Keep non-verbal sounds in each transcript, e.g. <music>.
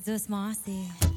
You guys.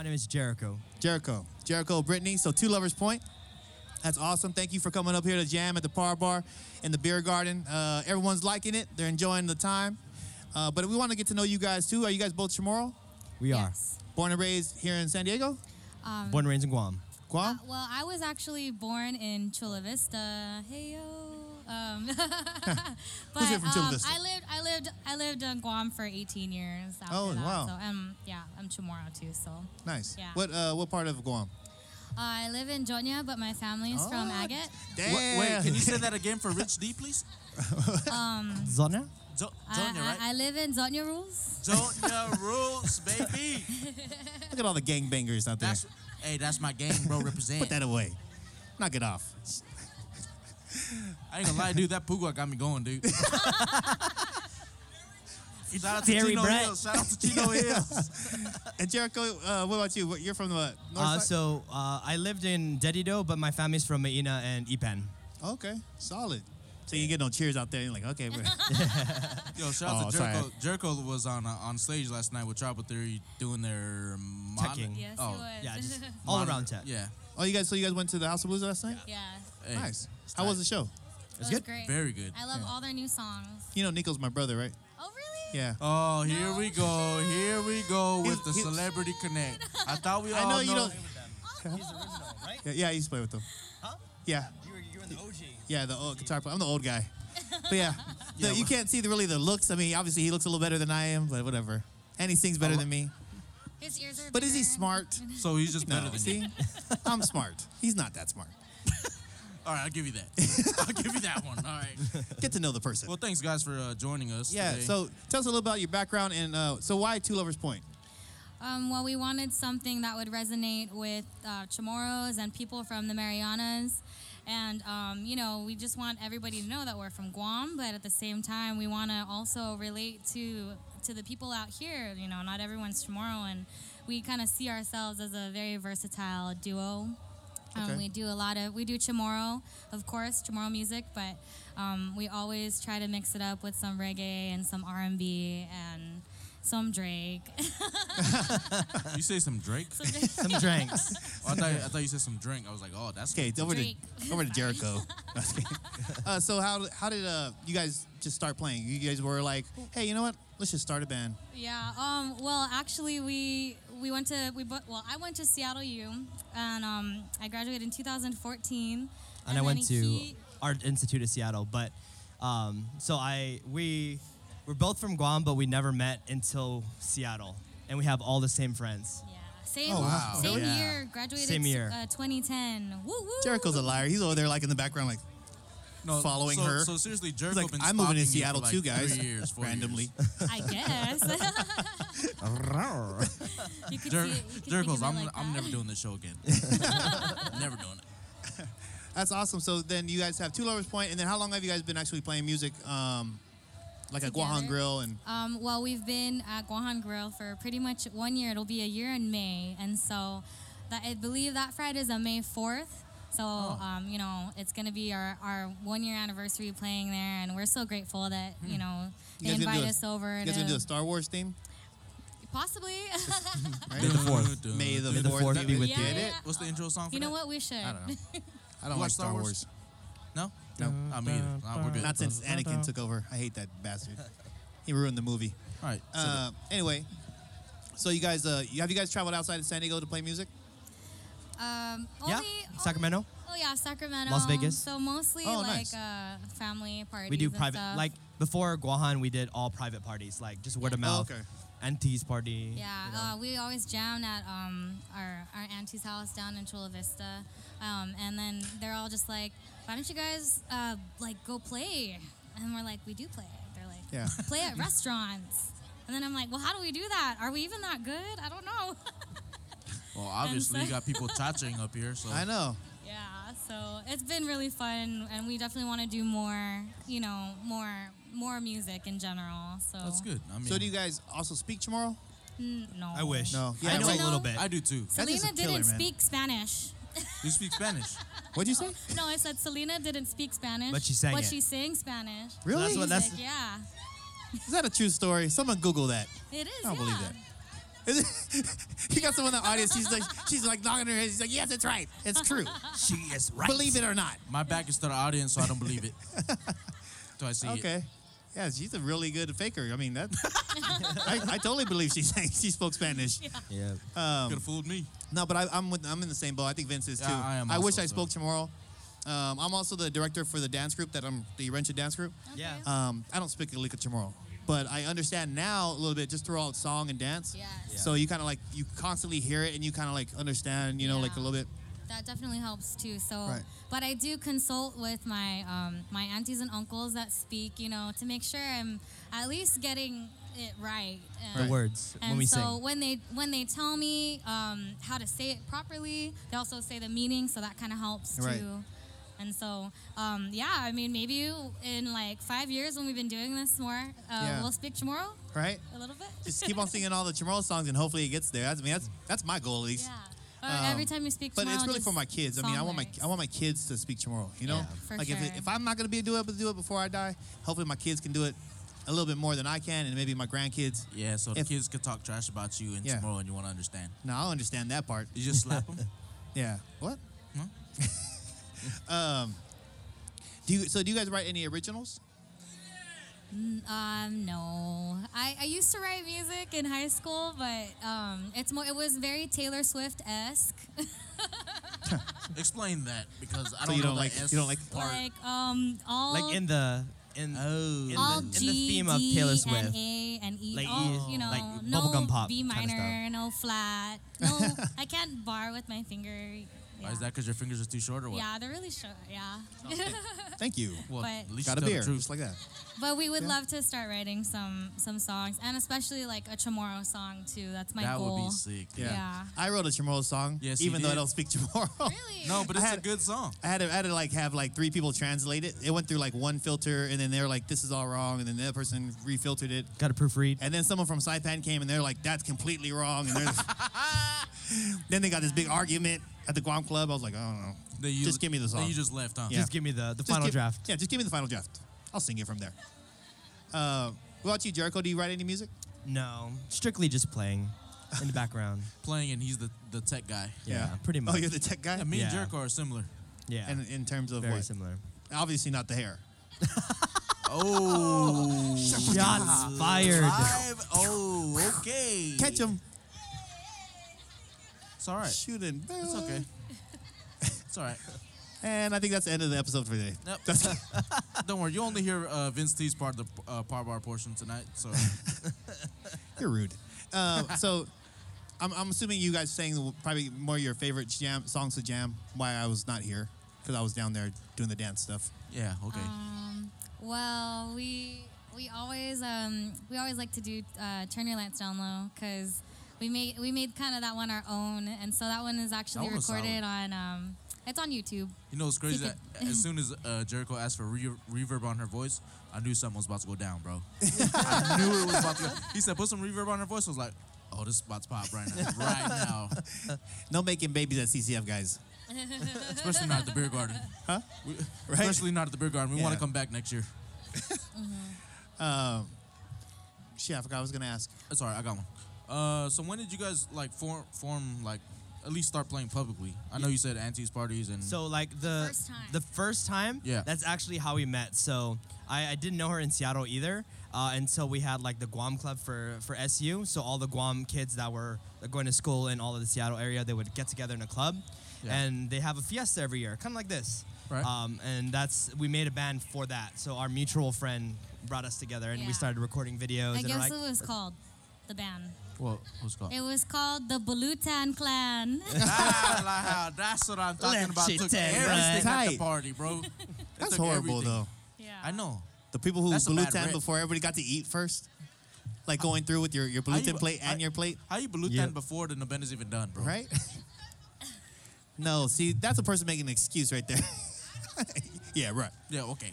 My name is Jericho. Jericho. Jericho, Brittany. So two lovers point. That's awesome. Thank you for coming up here to jam at the Par Bar in the beer garden. Uh, everyone's liking it. They're enjoying the time. Uh, but we want to get to know you guys too. Are you guys both Chamorro? We Yes. Born and raised here in San Diego? are born and raised in Guam. Guam? Uh, well, I was actually born in Chula Vista. Hey yo. Um, <laughs> but here from Chula um, I lived, I lived, I lived in Guam for 18 years. After Oh, that. wow. So um, yeah, I'm Chamorro too. So uh, nice. yeah. What uh, what part of Guam? I live in Jonia, but my family is from Oh, Agat. Damn. Wait, wait, can you say that again for Rich D, please? <laughs> Zona? Jo- I, Zonia, I, right? I live in Zonia Rules. Zonia rules, <laughs> baby. Look at all the gangbangers out there. That's hey, that's my gang, bro. Represent. Put that away. Knock it off. I ain't gonna lie, dude. That Pugua got me going, dude. <laughs> Shout out to Terry Chino Brett. Hills. Shout out to Chino <laughs> Hills. And Jericho, uh, what about you? What- You're from the what, north Uh, side? so uh, I lived in Dededo, but my family's from Maina and Ipan. Okay, solid. So you get no cheers out there. You're like, okay, we're- <laughs> Yo, shout out Oh, to sorry. Jericho. Jericho was on uh, on stage last night with Tribal Theory doing their mon- Teching. Yes, Oh, it was. Yeah, just all mon- around tech. Yeah. oh, you guys. So you guys went to the House of Blues last night? yeah. Hey, Nice. It's How tight. was the show? It was good. great. Very good. I love all their new songs. You know, Nico's my brother, right? Oh really? Yeah. Oh, here No we go. Here we go with He- the he- Celebrity Connect. I thought we all <laughs> I know you don't. <laughs> He's original, right? Yeah, yeah, I used to play with them. Huh? Yeah, You were, you were in the OG. yeah, the old guitar player. I'm the old guy. But yeah, <laughs> the- Yeah, you can't see the really the looks. I mean, obviously he looks a little better than I am, but whatever. And he sings better oh, than me. His ears are But is he smart? So he's just better than See. I'm smart. He's not that smart. All right, I'll give you that. <laughs> I'll give you that one. All right. <laughs> Get to know the person. Well, thanks guys for uh, joining us. yeah. today. So tell us a little about your background and uh, so why Two Lovers Point? Um, well, we wanted something that would resonate with uh, Chamorros and people from the Marianas. And, um, you know, we just want everybody to know that we're from Guam, but at the same time, we want to also relate to, to the people out here. You know, not everyone's Chamorro, and we kind of see ourselves as a very versatile duo. Um, We do a lot of, we do Chamorro, of course, Chamorro music, but um, we always try to mix it up with some reggae and some R&B and some Drake. <laughs> you say some Drake? Some Drake. Some drinks. <laughs> Oh, I, thought, I thought you said some drink. I was like, oh, that's Okay, over Drake. to over to Jericho. <laughs> uh, so how how did uh, you guys just start playing? You guys were like, hey, you know what? Let's just start a band. Yeah. Um. Well, actually, we we went to we bu- well I went to Seattle U, and um I graduated in 2014. and I went then to he- Art Institute of Seattle. But um, so I we we're both from Guam, but we never met until Seattle, and we have all the same friends. yeah. Same. Oh, wow. Same Really? year. Graduated. Same year. Uh, 2010. Woo woo. Jericho's a liar. He's over there like in the background, like no, following so, her. So seriously, Jericho like been I'm moving to Seattle like too, guys. Three years, four randomly. Years. <laughs> I guess. <laughs> you could Jer- see. You could Jericho's, I'm, like I'm never doing this show again. <laughs> never doing it. That's awesome. So then you guys have Two Lovers Point, and then how long have you guys been actually playing music? Um, like at Guahan Grill and Um, well, we've been at Guahan Grill for pretty much one year. It'll be a year in May, and so that I believe that Friday is a May fourth. So Oh. um, you know, it's gonna be our, our one year anniversary playing there, and we're so grateful that you know Hmm. You they invite do a- us over you guys gonna do a Star Wars theme? possibly. <laughs> <laughs> Right? May the fourth. May the, fourth, fourth be with Yeah, you. Get yeah. it? What's the intro song for you know that? what? We should. I don't know. <laughs> I don't You like Star Star Wars. Wars? No? No. Not me either. Nah, we're good. Not since Anakin took over. I hate that bastard. He ruined the movie. All right. so Uh, anyway, so you guys, uh, have you guys traveled outside of San Diego to play music? Um, Yeah, only, Sacramento. Only, oh yeah, Sacramento. Las Vegas. So mostly Oh, like nice. uh, family parties. We do and private, stuff. like before Guahan, we did all private parties, like just word of Oh, mouth. okay. Auntie's party. Yeah, you know. uh, we always jammed at um, our, our auntie's house down in Chula Vista. Um, and then they're all just like, why don't you guys uh, like go play? And we're like, we do play. They're like, Yeah. play at restaurants. And then I'm like, well, how do we do that? Are we even that good? I don't know. <laughs> well, obviously, so- you got people <laughs> cha-ching up here. So I know. yeah, so it's been really fun, and we definitely want to do more, you know, more more music in general. So that's good. I mean, So do you guys also speak Chamorro? N- no, I wish. No. I Yeah, know right. a little bit. I do too. That is Selena a killer, didn't man. speak Spanish. You speak Spanish. <laughs> What'd you say? No, I said Selena didn't speak Spanish. But she sang But it. she sang Spanish. Really? that's what- that's- yeah. Is that a true story? Someone Google that. It is. I don't yeah. believe that. <laughs> you got someone in the audience. She's like, she's like nodding her head. She's like, yes, it's right. It's true. <laughs> She is right. Believe it or not. My back is to the audience, so I don't believe it. <laughs> Do I see it? Okay. Yeah, she's a really good faker. I mean, that. I, I totally believe she sang. She spoke Spanish. Yeah. Could have fooled me. No, but I, I'm with, I'm in the same boat. I think Vince is too. Yeah, I am wish also, I so. spoke Chamorro. Um, I'm also the director for the dance group that I'm the Urencha dance group. Yeah. Um, I don't speak Alika Chamorro, but I understand now a little bit just through all song and dance. Yes. So you kind of like you constantly hear it and you kind of like understand, you know, like a little bit. that definitely helps too. So, Right. but I do consult with my um, my aunties and uncles that speak, you know, to make sure I'm at least getting it right. The words And when we so sing. when they when they tell me um, how to say it properly, they also say the meaning, so that kind of helps Right. too. And so, um, yeah, I mean, maybe in like five years when we've been doing this more, uh, Yeah. we'll speak Chamorro Right? a little bit. Just keep on singing all the Chamorro songs and hopefully it gets there. That's, I mean, that's that's my goal at least. Yeah. Um, every time you speak But it's really for my kids. I mean, I song want my. I want my kids to speak Chamorro. You know, Yeah, for like if, sure. if I'm not gonna be able to do it before I die, hopefully my kids can do it a little bit more than I can, and maybe my grandkids. Yeah, so the If- kids could talk trash about you and Yeah. Chamorro and you want to understand. No, I'll understand that part. You just slap them. <laughs> Yeah. What? <laughs> <laughs> um. Do you so do you guys write any originals? Um, no. I, I used to write music in high school, but um, it's more. It was very Taylor Swift esque. <laughs> Explain that because I So don't you know don't the like- S you don't like- part. like um, all Like in the in Oh. in all the, in the theme of D, Taylor and Swift. A and E. Like all, you know, like no bubblegum pop B kinda minor, no flat. No, <laughs> I can't bar with my finger. Why is that because your fingers are too short or what? Yeah, they're really short. Yeah. <laughs> Thank you. Well, But- at least Got a you tell beer, just like that. But we would Yeah. love to start writing some some songs, and especially like a Chamorro song too. That's my that goal. would be sick. Yeah. Yeah. I wrote a Chamorro song, Yes, you even though I don't speak Chamorro. <laughs> Really? No, but I it's had- a good song. I had to, I had to like have like three people translate it. It went through like one filter, and then they were like, "This is all wrong," and then the other person refiltered it. Got to proofread. And then someone from Saipan came and they're like, "That's completely wrong." And they're <laughs> then they got this big argument at the Guam Club. I was like, "I don't know." Then you, Just give me the song. Then you just left, huh? Yeah. Just give me the, the Just final give- draft. Yeah, just give me the final draft. I'll sing it from there. Uh, what about you, Jericho? Do you write any music? No, strictly just playing in the background. <laughs> Playing and he's the, the tech guy. Yeah, pretty much. Oh, you're the tech guy. Yeah, me and Jericho are similar. yeah, And in terms of very what? similar. Obviously not the hair. <laughs> Oh. Shots fired. Five. Oh, okay. Catch him. It's all right. Shooting. It's okay. <laughs> It's all right. And I think that's the end of the episode for today. Yep. <laughs> Don't worry. You only hear uh, Vince T's part of the uh, par bar portion tonight. So <laughs> You're rude. Uh, so, I'm, I'm assuming you guys sang probably more your favorite jam songs to jam. Why I was not here because I was down there doing the dance stuff. yeah. Okay. Um, well, we we always um, we always like to do uh, turn your lights down low because we made we made kind of that one our own, and so that one is actually That one recorded on um, it's on YouTube. You know it's crazy? That as soon as uh, Jericho asked for re- reverb on her voice, I knew something was about to go down, bro. <laughs> I knew it was about to go. He said, "Put some reverb on her voice." I was like, "Oh, this is about to pop right now, right now." <laughs> No making babies at CCF, guys. Especially not at the beer garden. <laughs> Huh? We- Right? Especially not at the beer garden. We want to come back next year. Um, shit, I forgot I was gonna ask. Sorry, I got one. Uh, so when did you guys like form form like at least start playing publicly? I know you said aunties parties and So like the First time. the first time, Yeah. that's actually how we met. So I, I didn't know her in Seattle either uh, until we had like the Guam club for for SU. So all the Guam kids that were going to school in all of the Seattle area, they would get together in a club, Yeah. and they have a fiesta every year, kind of like this. Right. Um, and that's we made a band for that. So our mutual friend brought us together, and we started recording videos. I and guess like, it was called the band. What what's it called? It was called the Balutan Clan. <laughs> ah, that's what I'm talking Let about. shit Took test everything at the party, bro. <laughs> That's horrible everything. though. yeah. I know. The people who That's balutan before everybody got to eat first, like going through with your your How you- balutan plate and I- your plate, How you balutan Yep. before the event is even done, bro? right? <laughs> no, see, that's a person making an excuse right there. yeah, right. Yeah. Okay.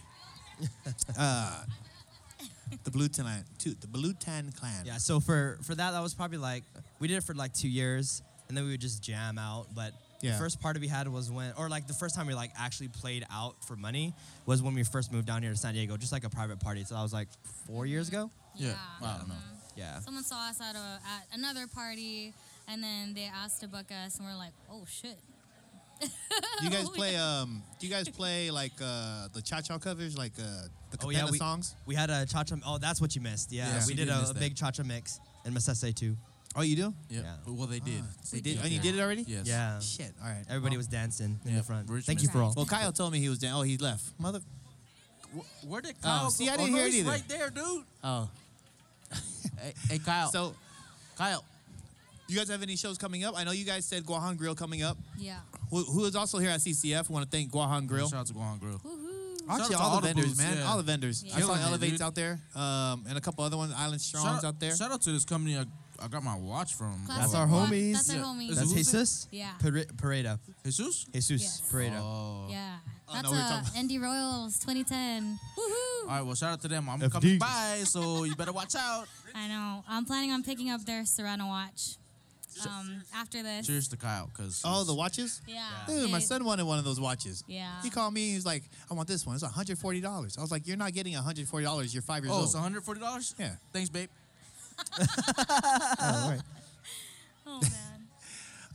The Balutan, too, the Balutan clan. Yeah, so for for that, that was probably like we did it for like two years, and then we would just jam out. But Yeah. the first party we had was when, or like the first time we like actually played out for money was when we first moved down here to San Diego, just like a private party. So that was like four years ago. Yeah. Yeah. I don't know. Yeah. Someone saw us at a at another party, and then they asked to book us, and we're like, oh shit. Do you guys <laughs> Oh, play? Um, do you guys play like uh, the cha cha covers, like uh, the Oh Capella yeah, we, songs? we had a cha cha. Oh, that's what you missed. Yeah, Yeah. we did did a, a big cha cha mix in Masese too. Oh, you do? Yeah. Yeah. Well, they did. They did, Yeah. and you did it already? Yes. Yeah, Shit. All right. everybody Well- was dancing in Yeah, the front. Rich Thank you for all. Well, Kyle told me he was down. Oh, he left. Mother. Where did Oh, Kyle see, go? I didn't oh, no, hear it he's either. right there, dude. Oh. <laughs> Hey, hey Kyle. So, Kyle. you guys have any shows coming up? I know you guys said Guahan Grill coming up. Yeah. Who, who is also here at CCF? We want to thank Guahan Grill. Shout out to Guan Grill. Woohoo. Actually, to all, all the the vendors, booths, man. yeah. All the vendors. I saw Killing Elevates dude. out there, um, and a couple other ones, Island Strongs out there. Shout out to this company I, I got my watch from. Classic That's our homies. That's our homies. That's Jesus. Yeah. Pareda. Jesus? Jesus Yes. Pareda. Oh. yeah. Oh, That's no, we're uh, talking- Indie Royals 2010. Woohoo. All right, well, shout out to them. I'm FD. coming by, so you better watch out. I know. I'm planning on picking up their Serrano watch um, after this. Cheers to Kyle, because Oh, the watches? Yeah. Dude, my son wanted one of those watches. Yeah. He called me. He's like, "I want this one. It's 140 dollars." I was like, "You're not getting 140 dollars. You're five years Oh, old." it's 140 dollars. Yeah. Thanks, babe. <laughs> Oh, all right. Oh, man. <laughs>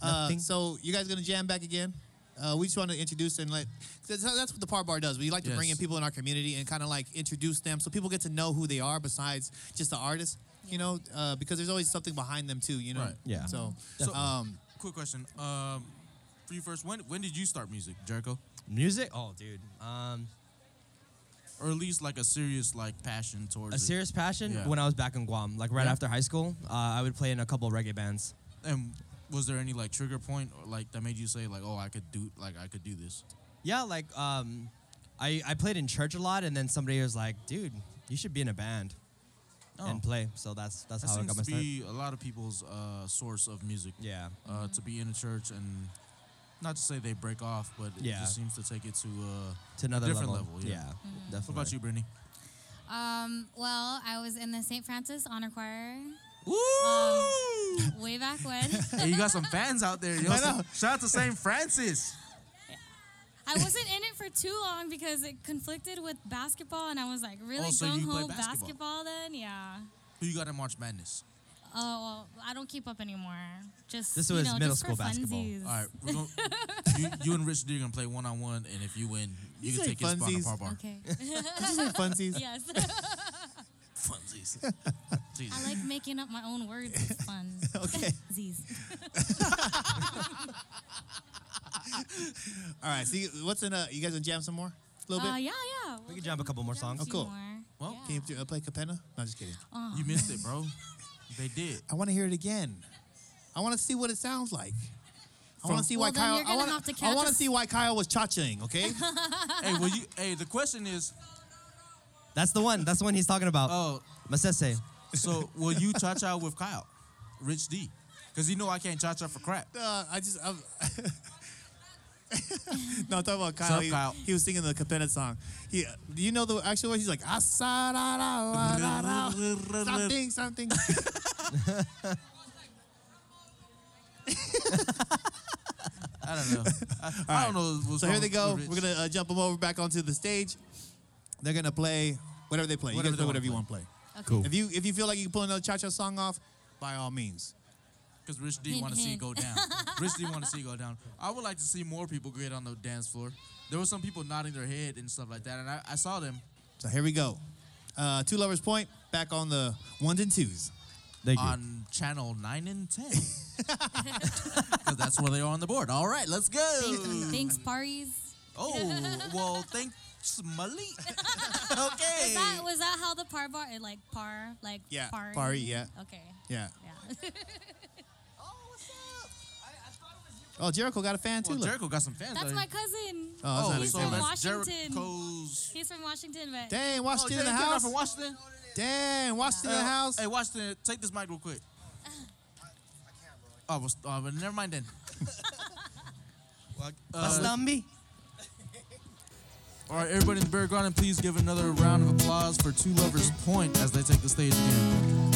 Uh, Nothing. so you guys gonna jam back again? Uh, we just want to introduce and let. That's, that's what the Par Bar does. We like to bring in people in our community and kind of like introduce them, so people get to know who they are besides just the artist. You know, uh, because there's always something behind them too. You know. Right. Yeah. So, So- um, Quick question. Um, for you first, when when did you start music, Jericho? Music. Oh, dude. Um, Or at least like a serious like passion towards a it? serious passion Yeah. when I was back in Guam, like right Yeah. after high school. Uh, I would play in a couple of reggae bands. And was there any like trigger point or like that made you say like, oh, I could do like I could do this? Yeah, like um, I I played in church a lot, and then somebody was like, "Dude, you should be in a band and play." So that's that's Oh. That how I seems got my to start. be a lot of people's uh, source of music. Yeah. Uh, to be in a church and not to say they break off, but it Yeah. just seems to take it to uh, To another different level. level, yeah. yeah. Mm-hmm. Definitely. What about you, Brittany? Um, well, I was in the St. Francis Honor Choir Woo! way back when. <laughs> hey, you got some fans out there. Yo. <laughs> I. Shout out to St. Francis. I wasn't in it for too long because it conflicted with basketball, and I was like really Oh, so you gung ho basketball. basketball then. Yeah. Who you got in March Madness? Oh, well, I don't keep up anymore. Just This you was know, middle just for school basketball. funsies. All right, we're gonna, <laughs> you, you and Rich D are gonna play one on one, and if you win, you, You can say take his spot on par bar. Okay. <laughs> did you say funsies? yes. <laughs> Funsies. I like making up my own words. It's fun. Okay. Z's. <laughs> All right. So you, what's in? Uh, you guys gonna jam some more? A little Uh, bit. yeah, yeah. We can jam a couple more songs. Oh, cool. Well, yeah. Can you uh, play Capenna? No, just kidding. Oh, You missed it, bro. <laughs> They did. I want to hear it again. I want to see what it sounds like. I want to see why Well, then Kyle. I gonna want to I want to see why Kyle was cha-ching. Okay. <laughs> hey, well, you. Hey, the question is, That's the one. That's the one he's talking about. oh, Masese. so will you cha cha with Kyle, Rich D? Because you know I can't cha cha for crap. uh, I just. I'm <laughs> no, I'm talking about Kyle. up, he, Kyle? he was singing the Capenna song. He, do you know the actual words? He's like "Asa da da da da da." something something. <laughs> I don't know. I, I don't know. What's So here they go. We're gonna uh, jump them over back onto the stage. They're gonna play whatever they play. You Whatever guys play they whatever you wanna want to play. okay. Cool. If you if you feel like you can pull another cha-cha song off, by all means. Because Rich D want to see it go down. <laughs> Rich D want to see it go down. I would like to see more people get on the dance floor. There were some people nodding their head and stuff like that, and I, I saw them. So here we go. Uh, Two Lovers Point back on the ones and twos. Thank you. on channel 9 and 10. <laughs> Because that's where they are on the board. All right, let's go. Thanks, thanks, parties. Oh, well, <laughs> thanks, Malik. okay. Is that was that how the par bar like par like Yeah, par party, yeah. Okay. Yeah. Yeah. Oh, Jericho got a fan too. Well, look. Jericho got some fans. That's out my cousin. Oh, that's Oh, not He's a so from that's Washington. Jericho's. He's from Washington, but Dang, Oh, Washington in the Jericho house. from Washington. Dang, Washington in the Uh, house. Hey, Washington, take this mic real quick. I <sighs> can't. Oh, well, uh, but never mind then. <laughs> Uh, Bastambi. all right, everybody in the bear garden, please give another round of applause for Two Lovers Point as they take the stage again.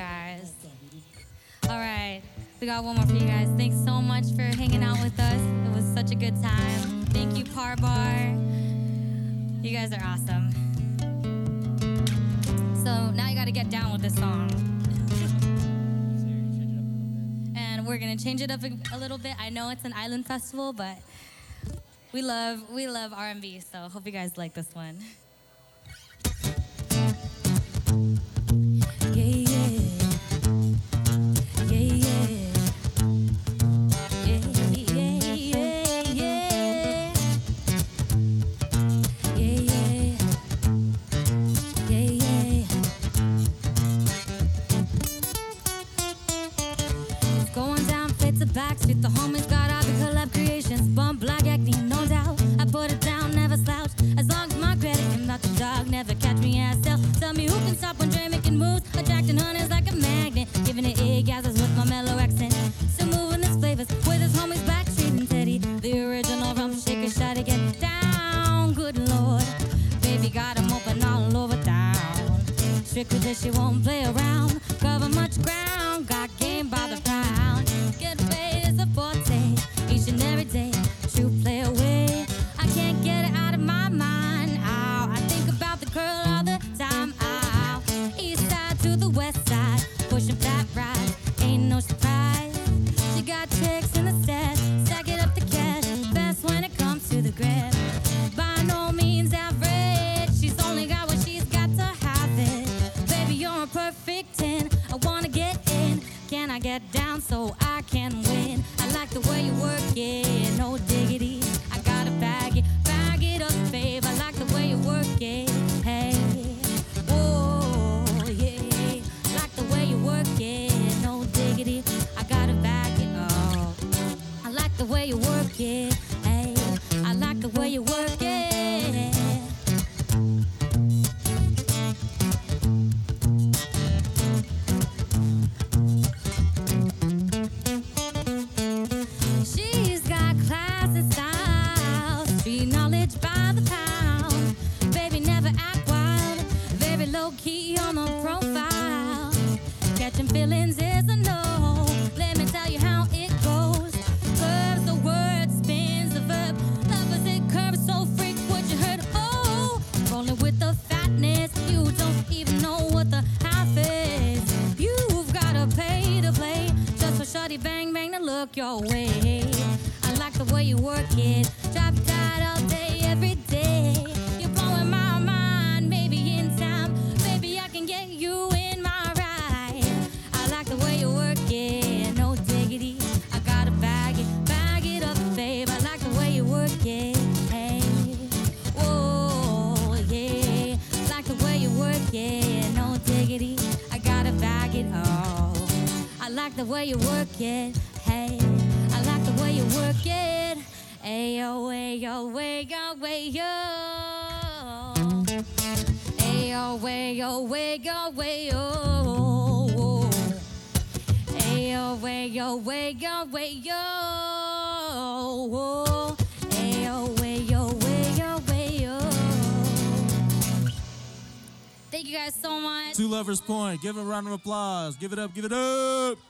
guys. All right, we got one more for you guys. Thanks so much for hanging out with us. It was such a good time. Thank you, Parbar. You guys are awesome. So now you got to get down with this song. And we're gonna change it up a little bit. I know it's an island festival, but we love we love R&B. So hope you guys like this one. trick her that she won't play way you work it. way you work it, hey. I like the way you work it. Ayo, ayo, ayo, ayo. Ayo, ayo, ayo, ayo. Ayo, ayo, ayo, ayo. Ayo, ayo, ayo, ayo. Thank you guys so much. Two Lovers Point. Give it a round of applause. Give it up, give it up.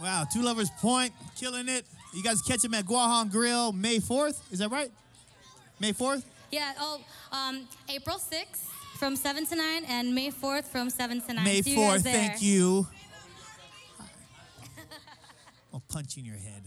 Wow, Two Lovers Point, killing it. You guys catch him at Guahan Grill May 4th. Is that right? May 4th? Yeah, oh, um, April 6th from 7 to 9 and May 4th from 7 to 9. May 4th, you thank you. <laughs> I'll punch you in your head.